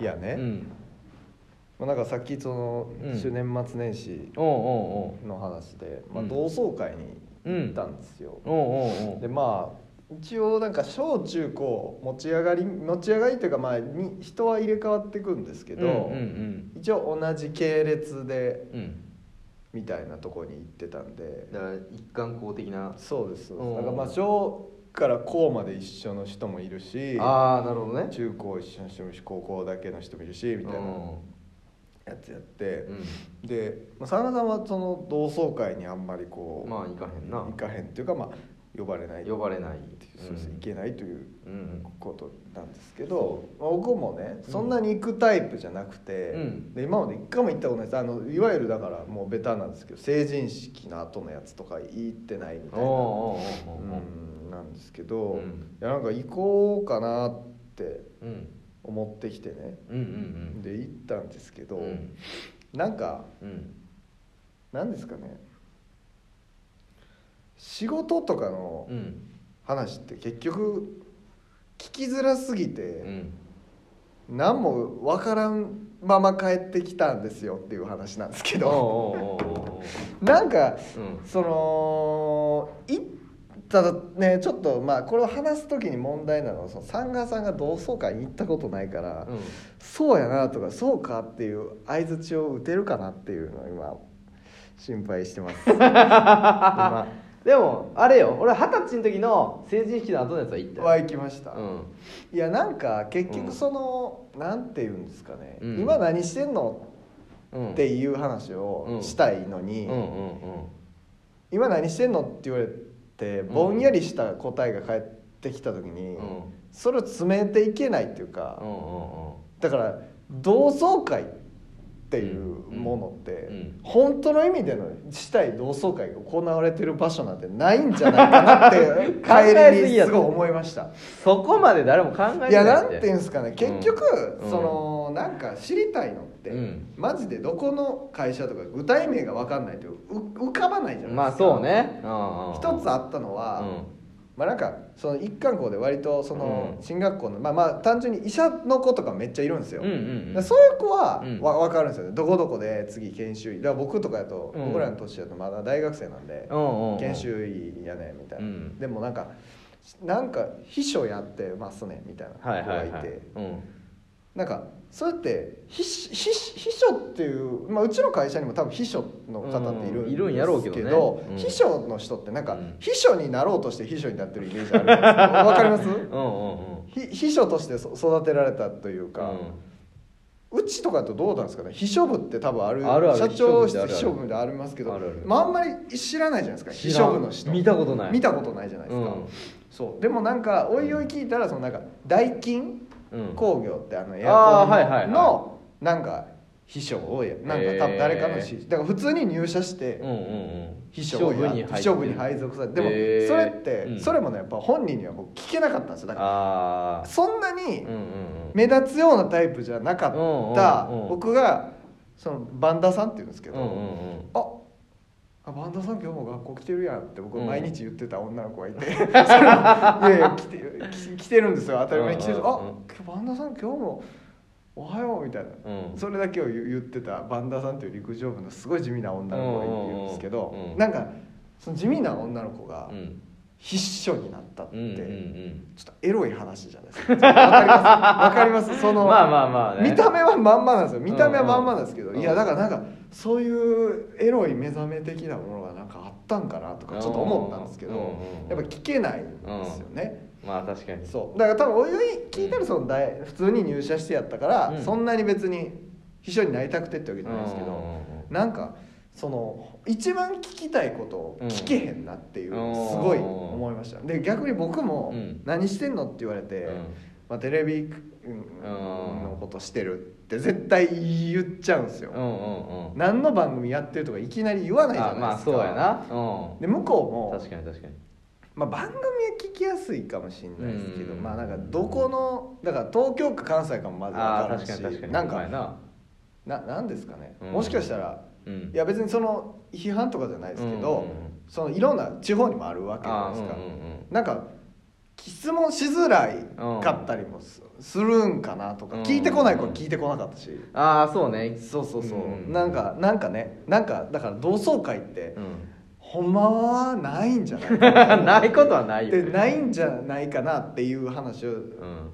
いやね、うん。まあ、なんかさっきそのう年末年始おうおうの話で、まあ、うん同窓会に行ったんですよ、おうおうおうおう。でまあ一応なんか小中高持ち上がり持ち上がりというかまあに人は入れ替わっていくんですけど、うんうん一応同じ系列でうん。うんみたいなとこに行ってたんで。だから一貫校的な。そうですそうです。うんなんかまあ小から高まで一緒の人もいるしああなるほどね。中高一緒の人もいるし高校だけの人もいるしみたいなやつやって。う、ん。でまあ真田さんはその同窓会にあんまりこう、まあ行かへんな。行かへんっていうかまあ呼ばれない。呼ばれない。そうです、行けないといううん。ことなんですけど、まあ僕もねそんなに行くタイプじゃなくて、うん。で今まで一回も行ったことないです。あのいわゆるだからもうベタなんですけど成人式の後のやつとか行ってないみたいな、なんですけど、うん。いやなんか行こうかなってうん思ってきてね。うん。うんで行ったんですけど、うん。うんなんかうん。なんですかね。仕事とかのうん。話って結局聞きづらすぎて、うん。何も分からんまま帰ってきたんですよっていう話なんですけど。なんかうん。そのいただねちょっとまあこれを話す時に問題なのはそのサンガさんが同窓会に行ったことないから、うん。そうやなとかそうかっていう相づちを打てるかなっていうのを今心配してます。今でもあれよ。俺二十歳の時の成人式の後のやつは行ったよ。は行きました、うん。いやなんか結うん。局その、なんて言うんですかね、うん。今何してんの？うん。っていう話をしたいのに、うんうん今何してんの？って言われてぼんやりした答えが返ってきた時に、それを詰めていけないっていうか、だから同窓会っていうものって、本当の意味でのしたい同窓会が行われてる場所なんてないんじゃないかなって 帰りにすごい思いました。そこまで誰も考えてないいやなんていうんうですかね結局、うんそのなんか知りたいのって、うん。マジでどこの会社とか具体名が分かんないとう浮かばないじゃないですか。まあそうね。うんうん。一つあったのは、うんまあなんかその一貫校で割とそのうん。進学校のまあまあ単純に医者の子とかめっちゃいるんですよ、そういう子はうん。わ分かるんですよね。どこどこで次研修医。だから僕とかやと、うん。僕らの年だとまだ大学生なんで、研修医やねみたいな、うん。でもなんかなんか秘書やってますねみたいなはい子がい。て、なんかそれって秘秘秘書っていう、まあ、うちの会社にも多分秘書の方っているうんいるんやろうけどね。うん。秘書の人ってなんかうん。秘書になろうとして秘書になってるイメージあるわかります？うんうんうん。ひ秘書としてそ育てられたというか、うちとかだとどうなんですかね？秘書部って多分ある社長室秘書部でありますけどまあ、あんまり知らないじゃないですか秘書部の人。見たことない。見たことないじゃないですか、うん。そう。でもなんかおいおい聞いたらそのなんか大金うん工業ってあのエアコンのなんか秘書をやなんか多分誰かのしだから普通に入社して秘書をや秘書部に入って秘書部に配属されてでもそれってうん。それもねやっぱ本人には僕聞けなかったんですよ。だからそんなに目立つようなタイプじゃなかった。僕がそのバンダさんっていうんですけど、ああバンダさん今日も学校来てるやんって僕うん毎日言ってた女の子がいて、いやいや来て来来てるんですよ。当たり前に来てる、うんあ今日バンダさん今日もおはようみたいな、うん。それだけを言言ってた。バンダさんという陸上部のすごい地味な女の子がいるんですけど、うん。なんかその地味な女の子がうん必書になったって、うんうんうん。ちょっとエロい話じゃないですか。わかります？わかります？その、まあまあまあね。見た目はまんまなんですよ。見た目はまんまなんですけど、うんうん。いやだからなんかそういうエロい目覚め的なものがなんかあったんかなとかちょっと思ったんですけど、うんうんやっぱ聞けないんですよね、まあ確かに。そう。だから多分おいおい聞いたらその大普通に入社してやったから、うん。そんなに別に秘書になりたくてってわけじゃないですけど、うんうんうん。なんかその一番聞きたいことを聞けへんなっていううん。すごい思いました。で逆に僕もうん「何してんの?」って言われて、うん。まあ、テレビうんのことしてるって絶対言っちゃうんですよ、何の番組やってるとかいきなり言わないじゃないあですか。まあそうやな。うん。で向こうも確かに確かに。まあ、番組は聞きやすいかもしれないですけど、うん。まあなんかどこのだから東京か関西かもまず分からんし確かに確かに。なんかな。ななんですかね、うん。もしかしたらうん。いや別にその批判とかじゃないですけど、うんうんうん。そのいろんな地方にもあるわけじゃないですか、うんうんうん。なんか質問しづらいかったりもすするんかなとか、うん。聞いてこない子は聞いてこなかったし、ああそうね。そうそうそう、うん。なんかなんかねなんかだから同窓会って、うほんまはないんじゃないかん ないことはないよ。でないんじゃないかなっていう話をうん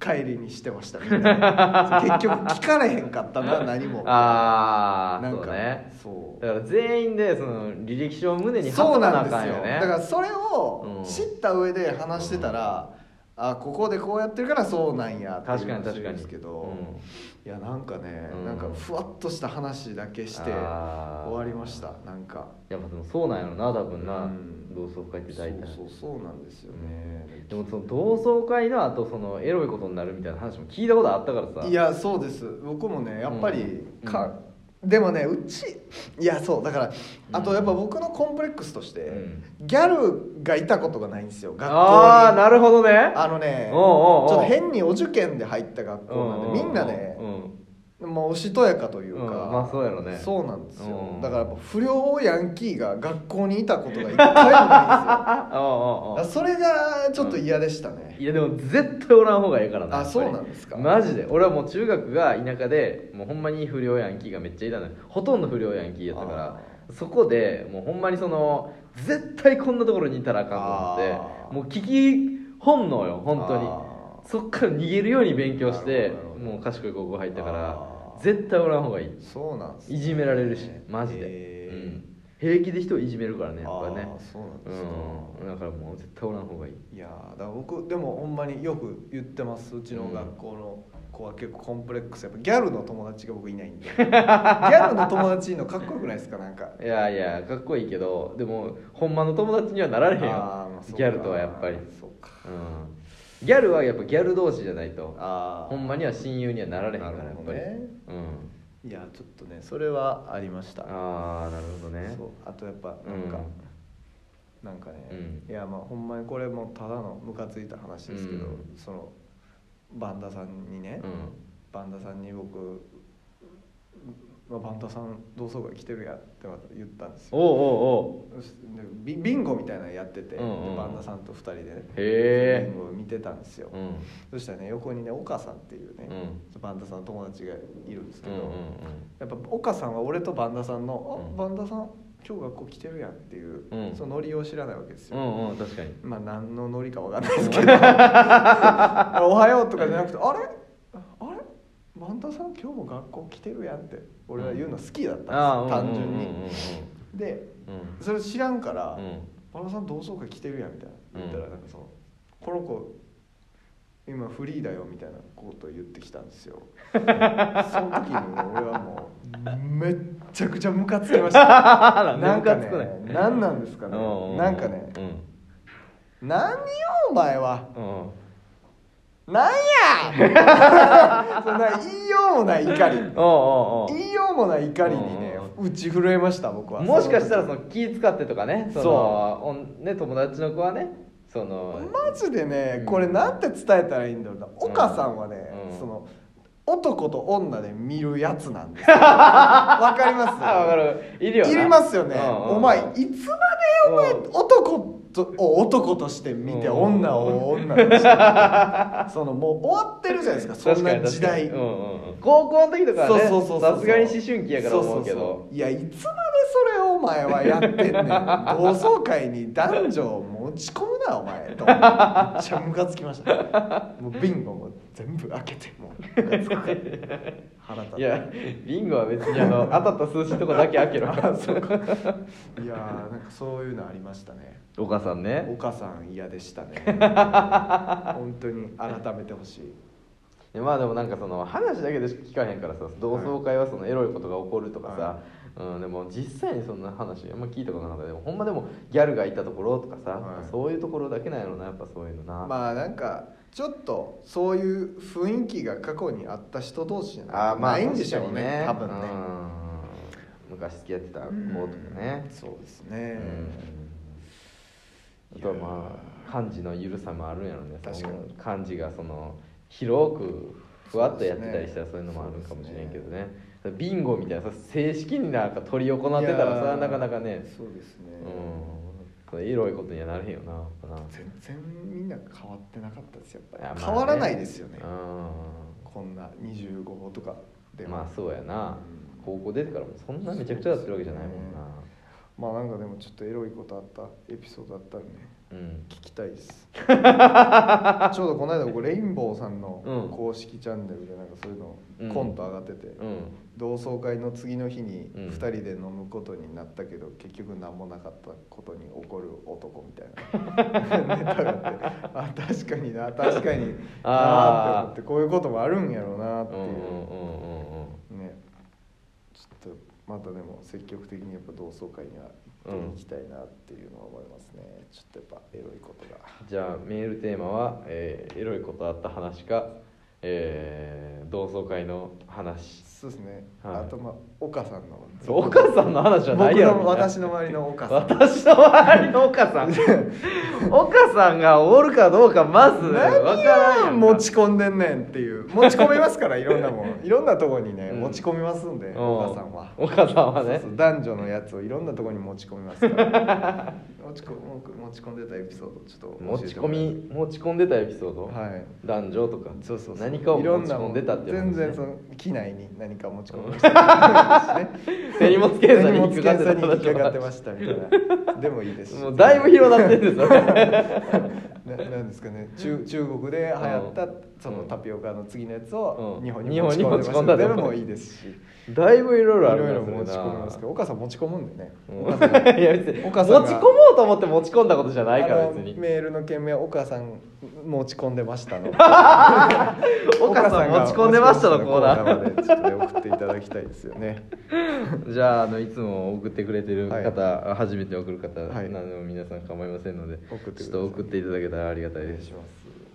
帰りにしてました 結局聞かれへんかったな何も。ああなんかそうね。そう。だから全員でその履歴書を胸に貼そうっとかなあなんですよ。だからそれをうん。知った上で話してたら、あここでこうやってるからそうなんやっていう確かに確かに。ですけど、うん。いやなんかね、うん。なんかふわっとした話だけして終わりました。なんか。やっぱでもそうなんやろな多分な、うん同窓会って大体そうそうなんですよね、でもその同窓会の後そのエロいことになるみたいな話も聞いたことあったからさ。いやそうです。僕もねやっぱりうん。か、でもねうちいやそう。だからあとやっぱ僕のコンプレックスとして、うん。ギャルがいたことがないんですよ学校に。ああなるほどね。あのねちょっと変にお受験で入った学校なんでみんなねうんもうおしとやかというか、うんまあそうやろね。そうなんですよ。うん。だからやっぱ不良ヤンキーが学校にいたことが一回もないんですよ。ああああそれがちょっと嫌でしたね、いやでも絶対おらん方がいいからなあやっぱり。そうなんですか。マジで。俺はもう中学が田舎でもうほんまに不良ヤンキーがめっちゃいたのよほとんど不良ヤンキーやったから。そこでもうほんまにその絶対こんなところにいたらあかんと思あってー。もう聞き本能よ本当に。あそっから逃げるように勉強してもう賢い高校入ったから絶対おらん方がいい。そうなんですね。いじめられるしマジで、へー。うん、平気で人をいじめるからねやっぱりねそうなんですか、うんだからもう絶対おらん方がいい。いやーだから僕でもほんまによく言ってます。うちの学校の子は結構コンプレックス。やっぱギャルの友達が僕いないんで。ギャルの友達のかっこよくないですか？なんか。いやいやかっこいいけどでもほんまの友達にはなられへんよ。ギャルとはやっぱり。そうか。うんギャルはやっぱギャル同士じゃないとああほんまには親友にはなられへんからやっぱり、ね。うん。いやちょっとねそれはありました。ああなるほどね。そうあとやっぱなんか、なんかね、うん。いやまあほんまにこれもただのムカついた話ですけど、うん。そのバンダさんにね、うん。バンダさんに僕まあ、バンダさん同窓会来てるやって言ったんですよ。おうおうおう。でビビンゴみたいなのやってて、うんうんでバンダさんと2人でね。へえ。ビンゴを見てたんですよ、うん。そしたらね横にね岡さんっていうね、うバンダさんの友達がいるんですけど、うんうんやっぱ岡さんは俺とバンダさんの「うん。あバンダさん今日学校来てるやん」っていう、うん。そのノリを知らないわけですよ、うんうん確かに。まあ何のノリかわかんないですけど「おはよう」とかじゃなくて「あれあれ？バンダさん今日も学校来てるやん」って俺は言うの好きだったんですよ単純に。でそれ知らんからうん「バンダさん同窓会来てるやん」みたいな言ったらうん。なんかその「この子今フリーだよ」みたいなことを言ってきたんですよ。その時に俺はもうめっちゃくちゃムカつきました。ななんかね何なんですかね。なんかねうん。何よお前は。うんなんや。そんな言いようもない怒り。おうおうおう。言いようもない怒りにね打ち震えました僕は。もしかしたらそのの気使ってとかね。そのそね友達の子はね。そのマジでねうん。これなんて伝えたらいいんだろうな。岡さんはねうん。その男と女で見るやつなんですよ。わかります？あ分かる。いりますよね。うんうん。お前いつまでお前うん。男とを男として見てうん。女を女として そのもう終わってるじゃないですか。そんな時代。うんうんうん。高校の時とかはねさすがに思春期やから思うけど。そいやいつまでそれをお前はやってんねん。同窓会に男女を持ち込むなお前。とめっちゃムカつきました。もうビンゴも全部開けてもうムカつくから腹立っていやビンゴは別にあの 当たった数字とかだけ開けろ。あそうかいやーなんかそういうのありましたね。お母さんね。岡さん嫌でしたね。本当に改めてほしい。まあでもなんかその話だけでしか聞かへんからさ同窓会はそのエロいことが起こるとかさ、うん、でも実際にそんな話あんま聞いたことなかった。でもほんまでもギャルがいたところとかさ、はい。そういうところだけなんやろなやっぱそういうのな、まあなんかちょっとそういう雰囲気が過去にあった人同士じゃあーまあないんでしょうね多分ね。うん。昔付き合ってた子とかね、そうですね、うん、あとはまあ漢字の緩さもあるんやろね。確かに。漢字がその広くふわっとやってたりしたらそういうのもあるかもしれんけどね。ビンゴみたいなさ正式になんか取り行ってたらさなかなかねそうですね、うん。エロいことにはなれへんよなな。全然みんな変わってなかったですやっぱり、ね。変わらないですよね。うこんな25歩とかでまあそうやな。うん。高校出てからもそんなめちゃくちゃやってるわけじゃないもんな。まあなんかでもちょっとエロいことあったエピソードあったんでうん。聞きたいです。ちょうどこの間僕レインボーさんのうん。公式チャンネルでなんかそういううん。のコント上がってて、うん。同窓会の次の日にうん。2人で飲むことになったけど、結局何もなかったことに怒る男みたいな。ネタがあってあ確かにな確かになあーって思ってこういうこともあるんやろうなっていう、うんうんうんうん。ね。ちょっとまたでも積極的にやっぱ同窓会には行きたいなっていうのは思いますね、ちょっとやっぱエロいことが。じゃあメールテーマは、えーエロいことあった話か、えー同窓会の話。そうですね、はい。あとまあ岡さんの。そう岡さんの話はないやろ。僕の私の周りの岡さん。私の周りの岡さん？岡さんがおるかどうかまず分からんやんか。持ち込んでんねんっていう。持ち込みますからいろんなもん。いろんなところにね、うん。持ち込みますんでうん。岡さんは。岡さんはね。男女のやつをいろんなところに持ち込みますから。持ちこ持ち込んでたエピソードちょっと持ち込み持ち込んでたエピソード、はい。男女とか。そうそう何かを持ちいろんな込んでたっていう話ね。全然その機内に何か持ち込みました、ね、手荷物検査に引っかかってたっかかって話ましたみたいな。でもいいです。しもうだいぶ広なってるんですよ。ななんですかね。中中国で流行ったそのタピオカの次のやつをうん。日本に持ち込んでま持ち込んだとすでもいいですしだいぶいろいろあるいろいろな。持ち込みますけど岡さん持ち込むんでね。いや別に持ち込もうと思って持ち込んだことじゃないから別に。メールの件名は岡さん持ち込んでましたの。岡さん持ち込んでましたのコーナー。までちょっとね送っていただきたいですよね。じゃああのいつも送ってくれてる方、は初めて送る方、はい。何でも皆さん構いませんのでちょっと送っていただけたらありがたいです。します